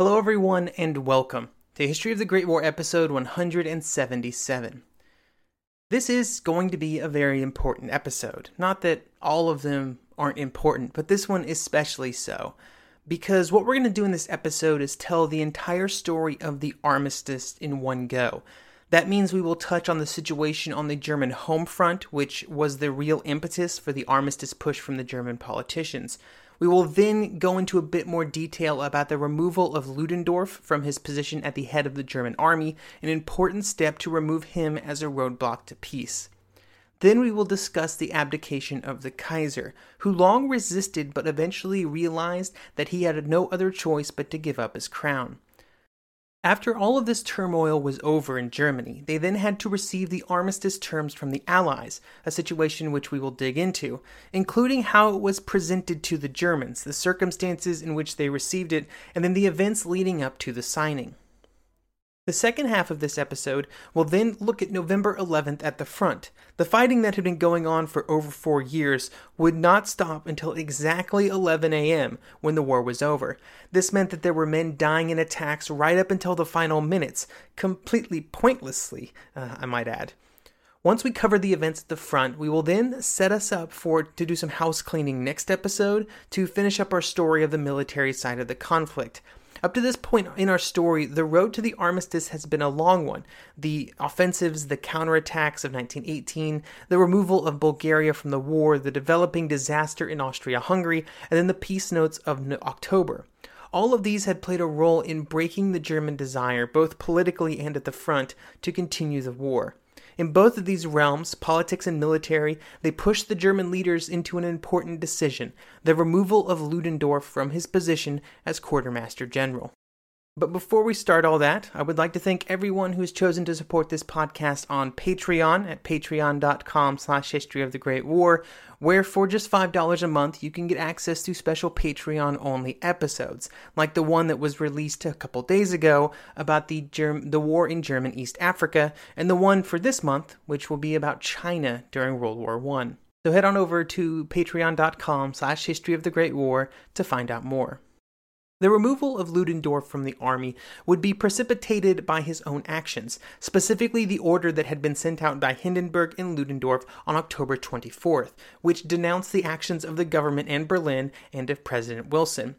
Hello, everyone, and welcome to History of the Great War episode 177. This is going to be a very important episode. Not that all of them aren't important, but this one especially so. Because what we're going to do in this episode is tell the entire story of the armistice in one go. That means we will touch on the situation on the German home front, which was the real impetus for the armistice push from the German politicians. We will then go into a bit more detail about the removal of Ludendorff from his position at the head of the German army, an important step to remove him as a roadblock to peace. Then we will discuss the abdication of the Kaiser, who long resisted but eventually realized that he had no other choice but to give up his crown. After all of this turmoil was over in Germany, they then had to receive the armistice terms from the Allies, a situation which we will dig into, including how it was presented to the Germans, the circumstances in which they received it, and then the events leading up to the signing. The second half of this episode will then look at November 11th at the front. The fighting that had been going on for over four years would not stop until exactly 11 a.m. when the war was over. This meant that there were men dying in attacks right up until the final minutes, completely pointlessly, uh, I might add. Once we cover the events at the front, we will then set us up for to do some house cleaning next episode to finish up our story of the military side of the conflict. Up to this point in our story, the road to the armistice has been a long one. The offensives, the counterattacks of 1918, the removal of Bulgaria from the war, the developing disaster in Austria Hungary, and then the peace notes of October. All of these had played a role in breaking the German desire, both politically and at the front, to continue the war. In both of these realms, politics and military, they pushed the German leaders into an important decision the removal of Ludendorff from his position as quartermaster general. But before we start all that, I would like to thank everyone who has chosen to support this podcast on Patreon at patreon.com slash history of the Great War, where for just $5 a month you can get access to special Patreon-only episodes, like the one that was released a couple days ago about the, Germ- the war in German East Africa, and the one for this month, which will be about China during World War I. So head on over to patreon.com slash history of the Great War to find out more. The removal of Ludendorff from the army would be precipitated by his own actions, specifically the order that had been sent out by Hindenburg and Ludendorff on October 24th, which denounced the actions of the government and Berlin and of President Wilson.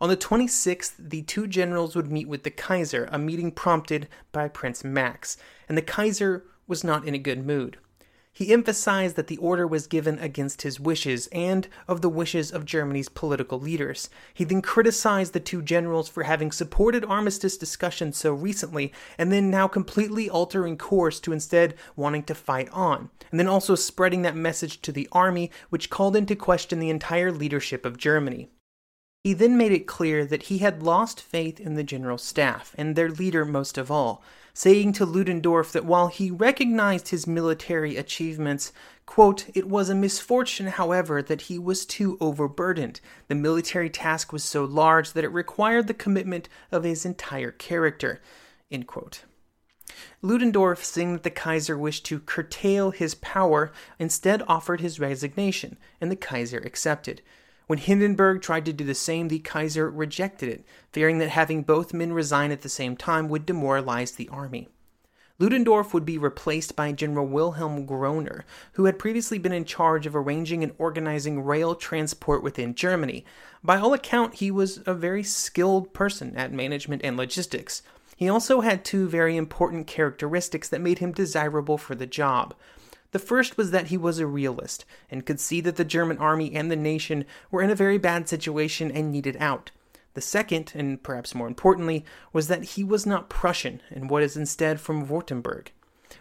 On the 26th, the two generals would meet with the Kaiser, a meeting prompted by Prince Max, and the Kaiser was not in a good mood. He emphasized that the order was given against his wishes and of the wishes of Germany's political leaders. He then criticized the two generals for having supported armistice discussions so recently and then now completely altering course to instead wanting to fight on, and then also spreading that message to the army, which called into question the entire leadership of Germany. He then made it clear that he had lost faith in the general staff, and their leader most of all. Saying to Ludendorff that while he recognized his military achievements, quote, it was a misfortune, however, that he was too overburdened. The military task was so large that it required the commitment of his entire character, end quote. Ludendorff, seeing that the Kaiser wished to curtail his power, instead offered his resignation, and the Kaiser accepted. When Hindenburg tried to do the same, the Kaiser rejected it, fearing that having both men resign at the same time would demoralize the army. Ludendorff would be replaced by General Wilhelm Groener, who had previously been in charge of arranging and organizing rail transport within Germany. By all account, he was a very skilled person at management and logistics. He also had two very important characteristics that made him desirable for the job. The first was that he was a realist and could see that the German army and the nation were in a very bad situation and needed out. The second, and perhaps more importantly, was that he was not Prussian and was instead from Württemberg.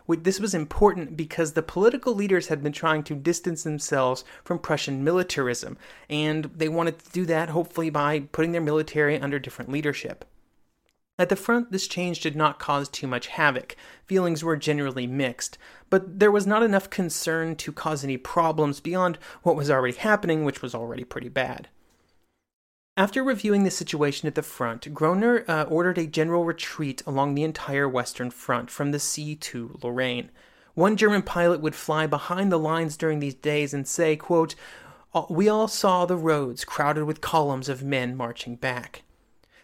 This was important because the political leaders had been trying to distance themselves from Prussian militarism, and they wanted to do that hopefully by putting their military under different leadership. At the front, this change did not cause too much havoc. Feelings were generally mixed, but there was not enough concern to cause any problems beyond what was already happening, which was already pretty bad. After reviewing the situation at the front, Groener uh, ordered a general retreat along the entire Western Front from the sea to Lorraine. One German pilot would fly behind the lines during these days and say, quote, We all saw the roads crowded with columns of men marching back.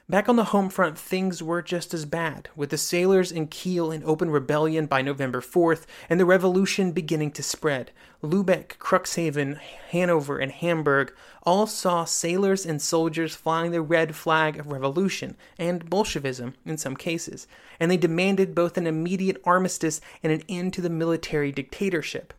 Back on the home front, things were just as bad, with the sailors in Kiel in open rebellion by November 4th, and the revolution beginning to spread. Lubeck, Cuxhaven, Hanover, and Hamburg all saw sailors and soldiers flying the red flag of revolution, and Bolshevism in some cases, and they demanded both an immediate armistice and an end to the military dictatorship.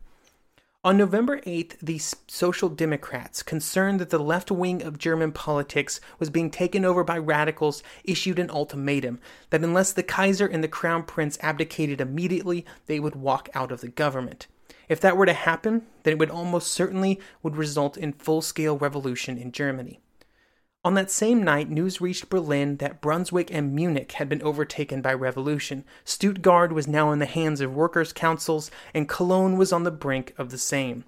On November 8th, the Social Democrats, concerned that the left wing of German politics was being taken over by radicals, issued an ultimatum that unless the Kaiser and the Crown Prince abdicated immediately, they would walk out of the government. If that were to happen, then it would almost certainly would result in full-scale revolution in Germany. On that same night, news reached Berlin that Brunswick and Munich had been overtaken by revolution. Stuttgart was now in the hands of workers' councils, and Cologne was on the brink of the same.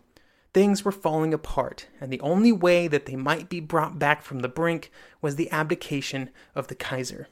Things were falling apart, and the only way that they might be brought back from the brink was the abdication of the Kaiser.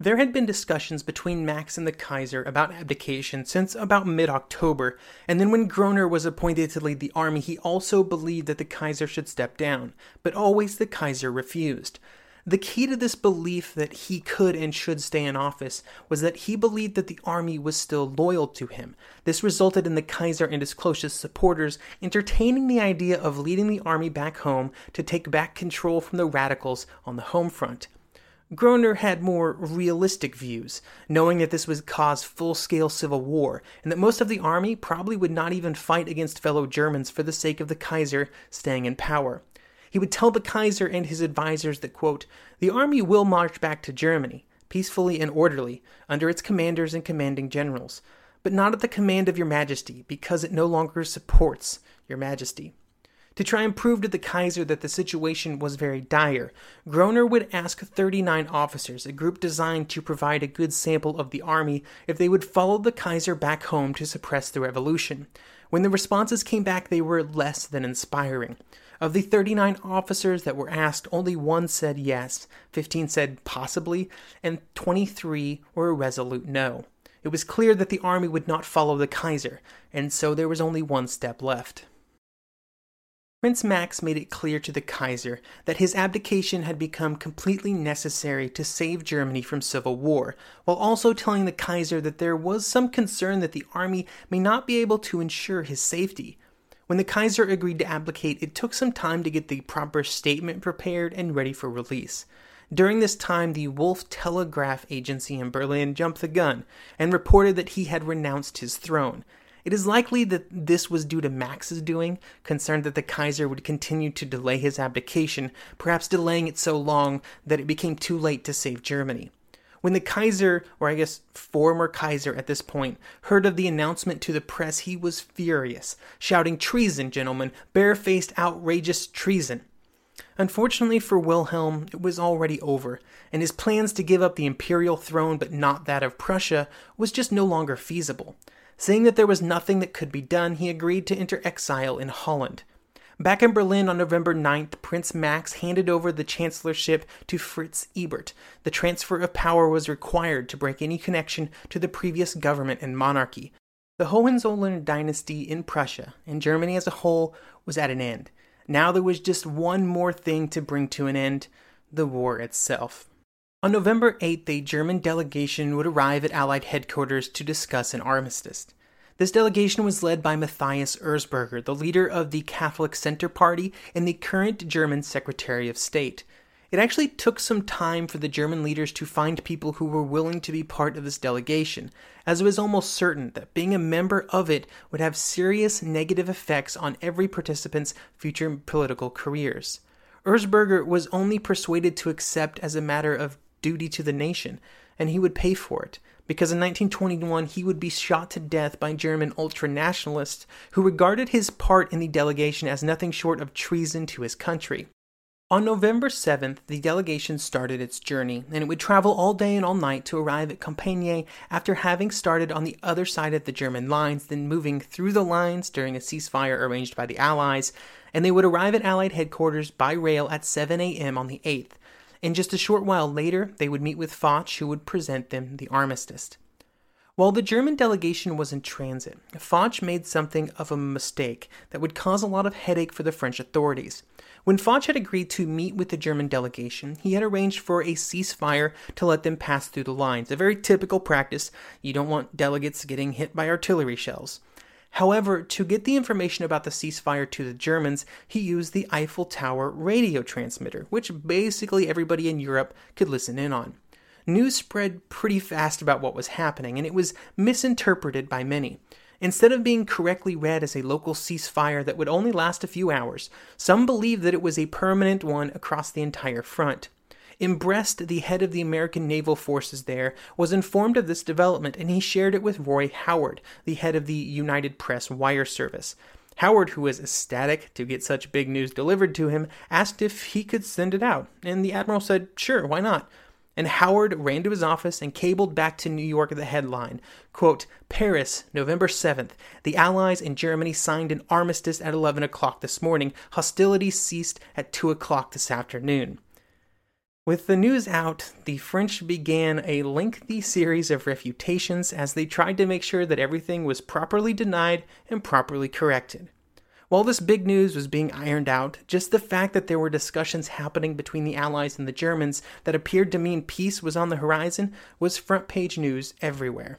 There had been discussions between Max and the Kaiser about abdication since about mid October, and then when Groener was appointed to lead the army, he also believed that the Kaiser should step down, but always the Kaiser refused. The key to this belief that he could and should stay in office was that he believed that the army was still loyal to him. This resulted in the Kaiser and his closest supporters entertaining the idea of leading the army back home to take back control from the radicals on the home front. Groener had more realistic views, knowing that this would cause full scale civil war, and that most of the army probably would not even fight against fellow Germans for the sake of the Kaiser staying in power. He would tell the Kaiser and his advisers that, quote, the army will march back to Germany, peacefully and orderly, under its commanders and commanding generals, but not at the command of your majesty, because it no longer supports your majesty. To try and prove to the Kaiser that the situation was very dire, Groener would ask 39 officers, a group designed to provide a good sample of the army, if they would follow the Kaiser back home to suppress the revolution. When the responses came back, they were less than inspiring. Of the 39 officers that were asked, only one said yes, 15 said possibly, and 23 were a resolute no. It was clear that the army would not follow the Kaiser, and so there was only one step left. Prince Max made it clear to the Kaiser that his abdication had become completely necessary to save Germany from civil war, while also telling the Kaiser that there was some concern that the army may not be able to ensure his safety. When the Kaiser agreed to abdicate, it took some time to get the proper statement prepared and ready for release. During this time, the Wolf Telegraph Agency in Berlin jumped the gun and reported that he had renounced his throne. It is likely that this was due to Max's doing, concerned that the Kaiser would continue to delay his abdication, perhaps delaying it so long that it became too late to save Germany. When the Kaiser, or I guess former Kaiser at this point, heard of the announcement to the press, he was furious, shouting, Treason, gentlemen! Barefaced, outrageous treason! Unfortunately for Wilhelm, it was already over, and his plans to give up the imperial throne but not that of Prussia was just no longer feasible. Seeing that there was nothing that could be done, he agreed to enter exile in Holland. Back in Berlin on November 9th, Prince Max handed over the chancellorship to Fritz Ebert. The transfer of power was required to break any connection to the previous government and monarchy. The Hohenzollern dynasty in Prussia and Germany as a whole was at an end. Now there was just one more thing to bring to an end the war itself. On November 8th, a German delegation would arrive at Allied headquarters to discuss an armistice. This delegation was led by Matthias Erzberger, the leader of the Catholic Center Party and the current German Secretary of State. It actually took some time for the German leaders to find people who were willing to be part of this delegation, as it was almost certain that being a member of it would have serious negative effects on every participant's future political careers. Erzberger was only persuaded to accept as a matter of duty to the nation, and he would pay for it, because in 1921 he would be shot to death by German ultranationalists who regarded his part in the delegation as nothing short of treason to his country. On November 7th, the delegation started its journey, and it would travel all day and all night to arrive at Compiègne after having started on the other side of the German lines, then moving through the lines during a ceasefire arranged by the Allies, and they would arrive at Allied headquarters by rail at 7 a.m. on the 8th and just a short while later they would meet with Foch, who would present them the armistice. While the German delegation was in transit, Foch made something of a mistake that would cause a lot of headache for the French authorities. When Foch had agreed to meet with the German delegation, he had arranged for a ceasefire to let them pass through the lines, a very typical practice. You don't want delegates getting hit by artillery shells. However, to get the information about the ceasefire to the Germans, he used the Eiffel Tower radio transmitter, which basically everybody in Europe could listen in on. News spread pretty fast about what was happening, and it was misinterpreted by many. Instead of being correctly read as a local ceasefire that would only last a few hours, some believed that it was a permanent one across the entire front. In Brest, the head of the American naval forces there was informed of this development and he shared it with Roy Howard, the head of the United Press wire service. Howard, who was ecstatic to get such big news delivered to him, asked if he could send it out, and the admiral said, Sure, why not? And Howard ran to his office and cabled back to New York the headline quote, Paris, November 7th. The Allies and Germany signed an armistice at 11 o'clock this morning. Hostilities ceased at 2 o'clock this afternoon. With the news out, the French began a lengthy series of refutations as they tried to make sure that everything was properly denied and properly corrected. While this big news was being ironed out, just the fact that there were discussions happening between the Allies and the Germans that appeared to mean peace was on the horizon was front page news everywhere.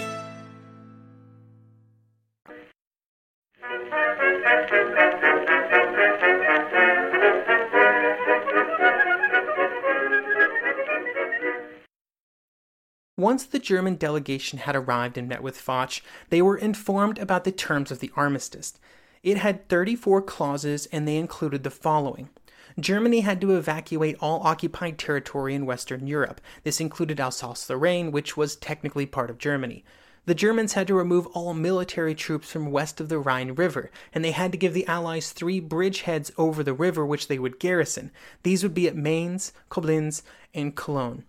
Once the German delegation had arrived and met with Foch, they were informed about the terms of the armistice. It had 34 clauses and they included the following. Germany had to evacuate all occupied territory in Western Europe. This included Alsace Lorraine, which was technically part of Germany. The Germans had to remove all military troops from west of the Rhine River, and they had to give the Allies three bridgeheads over the river which they would garrison. These would be at Mainz, Koblenz, and Cologne.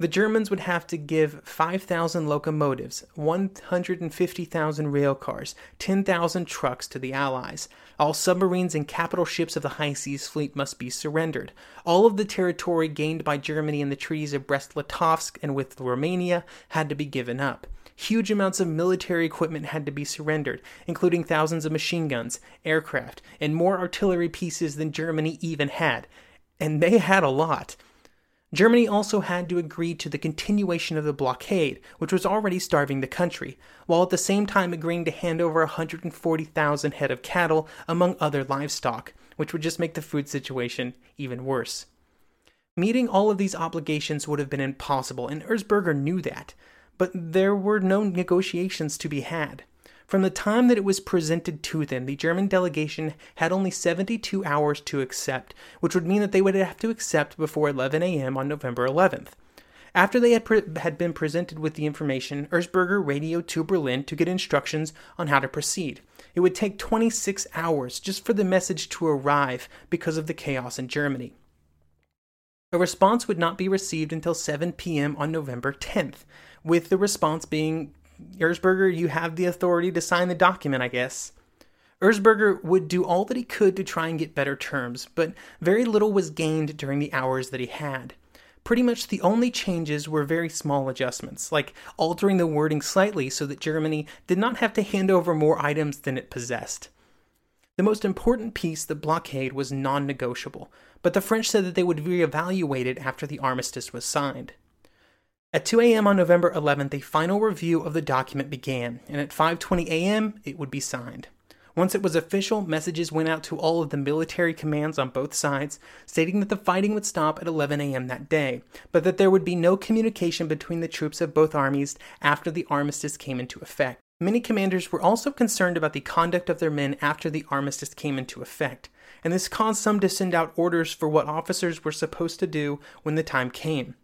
The Germans would have to give 5,000 locomotives, 150,000 rail cars, 10,000 trucks to the Allies. All submarines and capital ships of the High Seas Fleet must be surrendered. All of the territory gained by Germany in the treaties of Brest-Litovsk and with Romania had to be given up. Huge amounts of military equipment had to be surrendered, including thousands of machine guns, aircraft, and more artillery pieces than Germany even had. And they had a lot. Germany also had to agree to the continuation of the blockade, which was already starving the country, while at the same time agreeing to hand over 140,000 head of cattle, among other livestock, which would just make the food situation even worse. Meeting all of these obligations would have been impossible, and Erzberger knew that, but there were no negotiations to be had. From the time that it was presented to them, the German delegation had only 72 hours to accept, which would mean that they would have to accept before 11 a.m. on November 11th. After they had, pre- had been presented with the information, Erzberger radioed to Berlin to get instructions on how to proceed. It would take 26 hours just for the message to arrive because of the chaos in Germany. A response would not be received until 7 p.m. on November 10th, with the response being Erzberger, you have the authority to sign the document, I guess. Erzberger would do all that he could to try and get better terms, but very little was gained during the hours that he had. Pretty much the only changes were very small adjustments, like altering the wording slightly so that Germany did not have to hand over more items than it possessed. The most important piece, the blockade, was non negotiable, but the French said that they would reevaluate it after the armistice was signed. At 2 a.m. on November 11th, a final review of the document began, and at 5:20 a.m. it would be signed. Once it was official, messages went out to all of the military commands on both sides, stating that the fighting would stop at 11 a.m. that day, but that there would be no communication between the troops of both armies after the armistice came into effect. Many commanders were also concerned about the conduct of their men after the armistice came into effect, and this caused some to send out orders for what officers were supposed to do when the time came.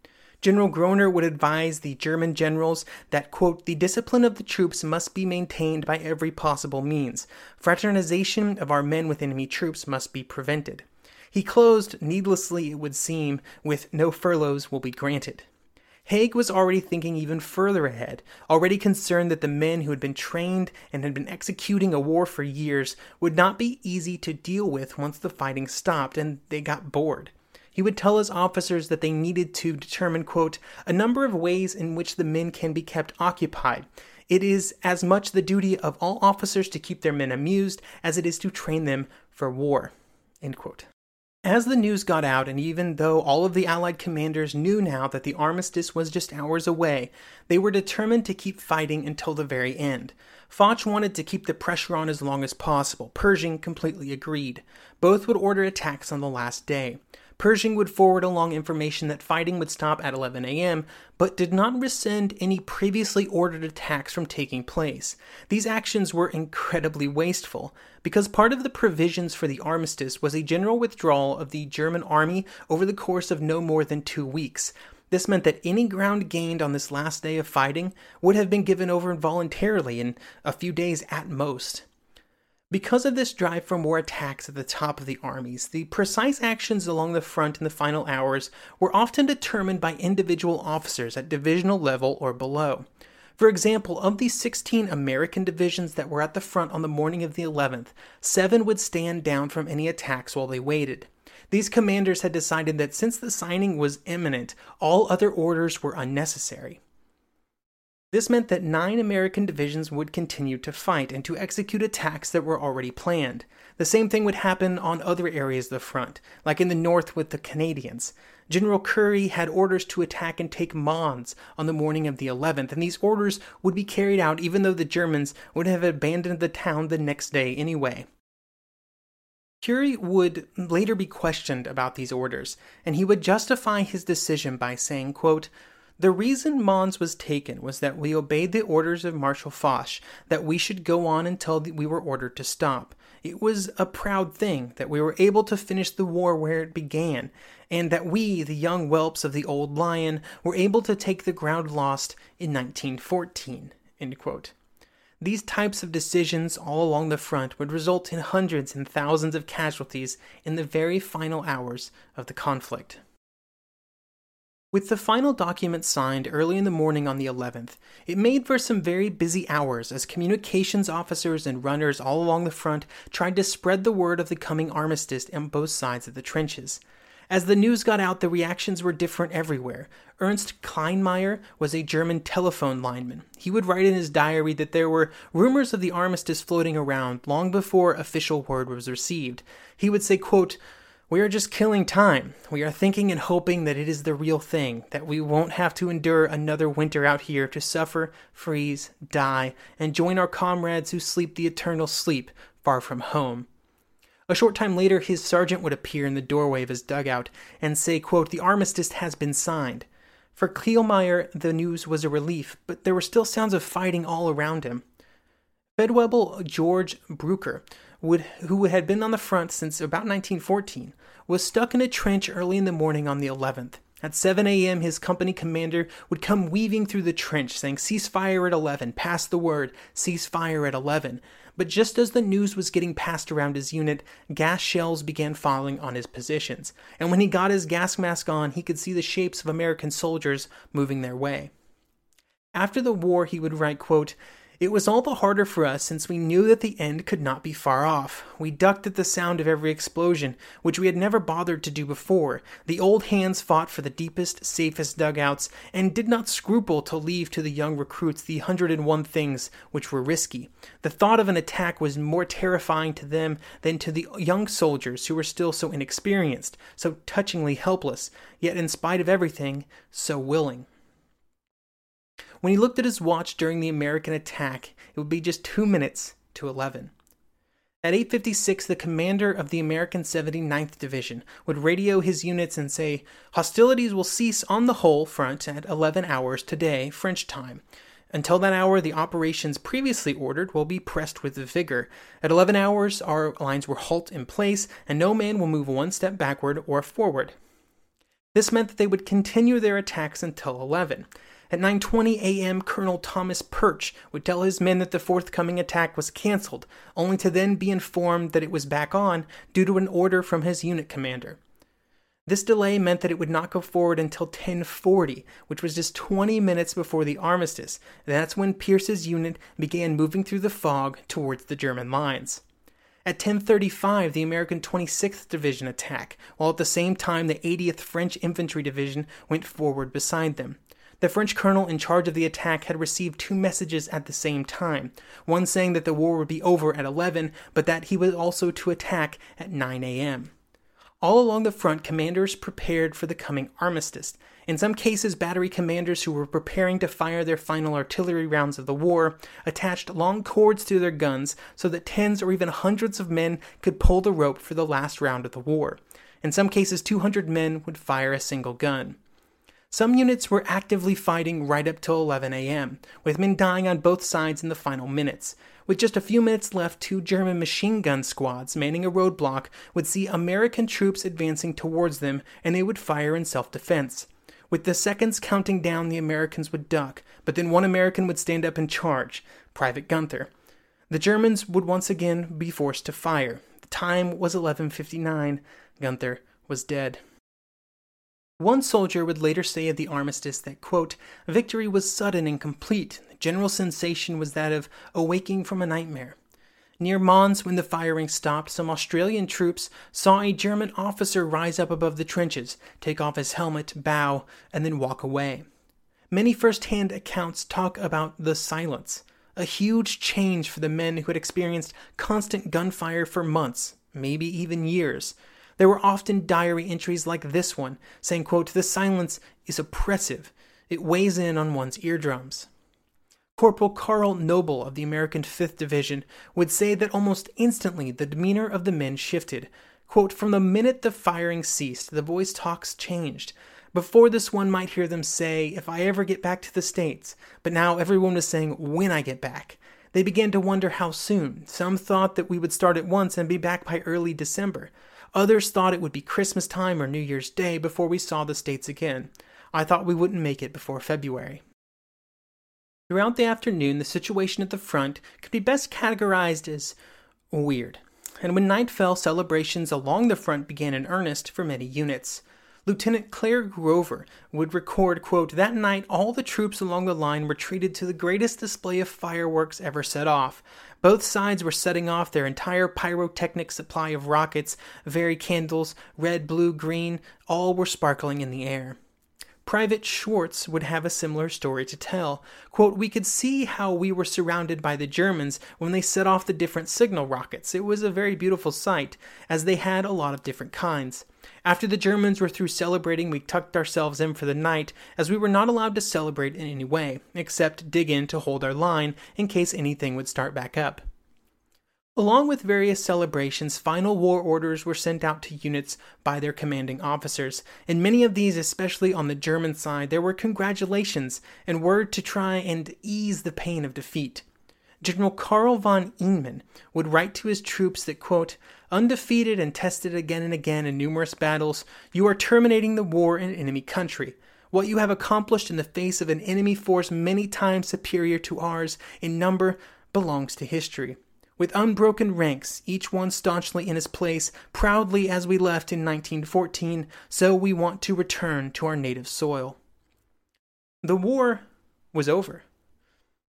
General Groener would advise the German generals that, quote, the discipline of the troops must be maintained by every possible means. Fraternization of our men with enemy troops must be prevented. He closed, needlessly it would seem, with no furloughs will be granted. Haig was already thinking even further ahead, already concerned that the men who had been trained and had been executing a war for years would not be easy to deal with once the fighting stopped and they got bored he would tell his officers that they needed to determine, quote, a number of ways in which the men can be kept occupied. It is as much the duty of all officers to keep their men amused as it is to train them for war. End quote. As the news got out, and even though all of the Allied commanders knew now that the armistice was just hours away, they were determined to keep fighting until the very end. Foch wanted to keep the pressure on as long as possible. Pershing completely agreed. Both would order attacks on the last day. Pershing would forward along information that fighting would stop at 11 a.m., but did not rescind any previously ordered attacks from taking place. These actions were incredibly wasteful, because part of the provisions for the armistice was a general withdrawal of the German army over the course of no more than two weeks. This meant that any ground gained on this last day of fighting would have been given over voluntarily in a few days at most. Because of this drive for more attacks at the top of the armies, the precise actions along the front in the final hours were often determined by individual officers at divisional level or below. For example, of the 16 American divisions that were at the front on the morning of the 11th, seven would stand down from any attacks while they waited. These commanders had decided that since the signing was imminent, all other orders were unnecessary. This meant that nine American divisions would continue to fight and to execute attacks that were already planned. The same thing would happen on other areas of the front, like in the north with the Canadians. General Currie had orders to attack and take Mons on the morning of the 11th, and these orders would be carried out even though the Germans would have abandoned the town the next day anyway. Currie would later be questioned about these orders, and he would justify his decision by saying, quote, The reason Mons was taken was that we obeyed the orders of Marshal Foch that we should go on until we were ordered to stop. It was a proud thing that we were able to finish the war where it began, and that we, the young whelps of the old lion, were able to take the ground lost in 1914. These types of decisions all along the front would result in hundreds and thousands of casualties in the very final hours of the conflict. With the final document signed early in the morning on the 11th, it made for some very busy hours as communications officers and runners all along the front tried to spread the word of the coming armistice on both sides of the trenches. As the news got out, the reactions were different everywhere. Ernst Kleinmeyer was a German telephone lineman. He would write in his diary that there were rumors of the armistice floating around long before official word was received. He would say, quote, we are just killing time. We are thinking and hoping that it is the real thing, that we won't have to endure another winter out here to suffer, freeze, die, and join our comrades who sleep the eternal sleep far from home. A short time later, his sergeant would appear in the doorway of his dugout and say, quote, The armistice has been signed. For Kleinmeyer, the news was a relief, but there were still sounds of fighting all around him. Feldwebel George Brucker would, who had been on the front since about 1914, was stuck in a trench early in the morning on the 11th. At 7 a.m., his company commander would come weaving through the trench, saying, Cease fire at 11, pass the word, cease fire at 11. But just as the news was getting passed around his unit, gas shells began falling on his positions. And when he got his gas mask on, he could see the shapes of American soldiers moving their way. After the war, he would write, quote, it was all the harder for us since we knew that the end could not be far off. We ducked at the sound of every explosion, which we had never bothered to do before. The old hands fought for the deepest, safest dugouts, and did not scruple to leave to the young recruits the hundred and one things which were risky. The thought of an attack was more terrifying to them than to the young soldiers who were still so inexperienced, so touchingly helpless, yet in spite of everything, so willing. When he looked at his watch during the American attack, it would be just 2 minutes to 11. At 8:56, the commander of the American 79th Division would radio his units and say, "Hostilities will cease on the whole front at 11 hours today, French time. Until that hour, the operations previously ordered will be pressed with vigor. At 11 hours, our lines will halt in place, and no man will move one step backward or forward." This meant that they would continue their attacks until 11. At 9:20 a.m., Colonel Thomas Perch would tell his men that the forthcoming attack was canceled, only to then be informed that it was back on due to an order from his unit commander. This delay meant that it would not go forward until 1040, which was just 20 minutes before the armistice. That's when Pierce's unit began moving through the fog towards the German lines. At 1035, the American 26th Division attacked, while at the same time the 80th French Infantry Division went forward beside them. The French colonel in charge of the attack had received two messages at the same time, one saying that the war would be over at 11, but that he was also to attack at 9 a.m. All along the front, commanders prepared for the coming armistice. In some cases, battery commanders who were preparing to fire their final artillery rounds of the war attached long cords to their guns so that tens or even hundreds of men could pull the rope for the last round of the war. In some cases, 200 men would fire a single gun. Some units were actively fighting right up till 11 a.m., with men dying on both sides in the final minutes. With just a few minutes left, two German machine gun squads manning a roadblock would see American troops advancing towards them, and they would fire in self defense. With the seconds counting down, the Americans would duck, but then one American would stand up and charge, Private Gunther. The Germans would once again be forced to fire. The time was 11:59. Gunther was dead. One soldier would later say of the armistice that, quote, victory was sudden and complete. The general sensation was that of awaking from a nightmare. Near Mons, when the firing stopped, some Australian troops saw a German officer rise up above the trenches, take off his helmet, bow, and then walk away. Many first hand accounts talk about the silence, a huge change for the men who had experienced constant gunfire for months, maybe even years. There were often diary entries like this one, saying, quote, The silence is oppressive. It weighs in on one's eardrums. Corporal Carl Noble of the American 5th Division would say that almost instantly the demeanor of the men shifted. Quote, From the minute the firing ceased, the voice talks changed. Before this, one might hear them say, if I ever get back to the States, but now everyone was saying, when I get back. They began to wonder how soon. Some thought that we would start at once and be back by early December. Others thought it would be Christmas time or New Year's Day before we saw the States again. I thought we wouldn't make it before February. Throughout the afternoon, the situation at the front could be best categorized as weird. And when night fell, celebrations along the front began in earnest for many units. Lieutenant Claire Grover would record, quote, That night all the troops along the line were treated to the greatest display of fireworks ever set off. Both sides were setting off their entire pyrotechnic supply of rockets, very candles, red, blue, green, all were sparkling in the air. Private Schwartz would have a similar story to tell. Quote, We could see how we were surrounded by the Germans when they set off the different signal rockets. It was a very beautiful sight, as they had a lot of different kinds. After the Germans were through celebrating, we tucked ourselves in for the night, as we were not allowed to celebrate in any way, except dig in to hold our line in case anything would start back up. Along with various celebrations, final war orders were sent out to units by their commanding officers. In many of these, especially on the German side, there were congratulations and word to try and ease the pain of defeat. General Karl von Einem would write to his troops that, quote, undefeated and tested again and again in numerous battles, you are terminating the war in enemy country. What you have accomplished in the face of an enemy force many times superior to ours in number belongs to history with unbroken ranks, each one staunchly in his place, proudly as we left in 1914, so we want to return to our native soil. The war was over.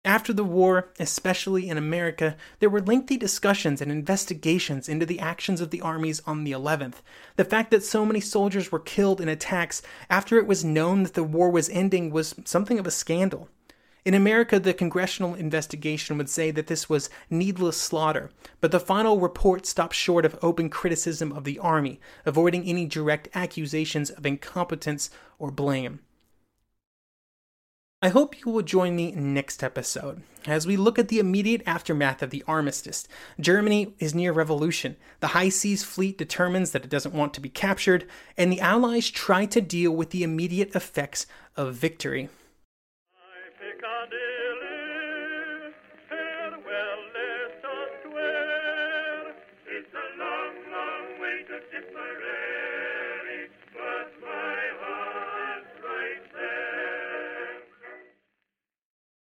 After the war, especially in America, there were lengthy discussions and investigations into the actions of the armies on the 11th. The fact that so many soldiers were killed in attacks after it was known that the war was ending was something of a scandal. In America, the congressional investigation would say that this was needless slaughter, but the final report stopped short of open criticism of the Army, avoiding any direct accusations of incompetence or blame. I hope you will join me next episode as we look at the immediate aftermath of the armistice. Germany is near revolution. The High Seas Fleet determines that it doesn't want to be captured, and the Allies try to deal with the immediate effects of victory.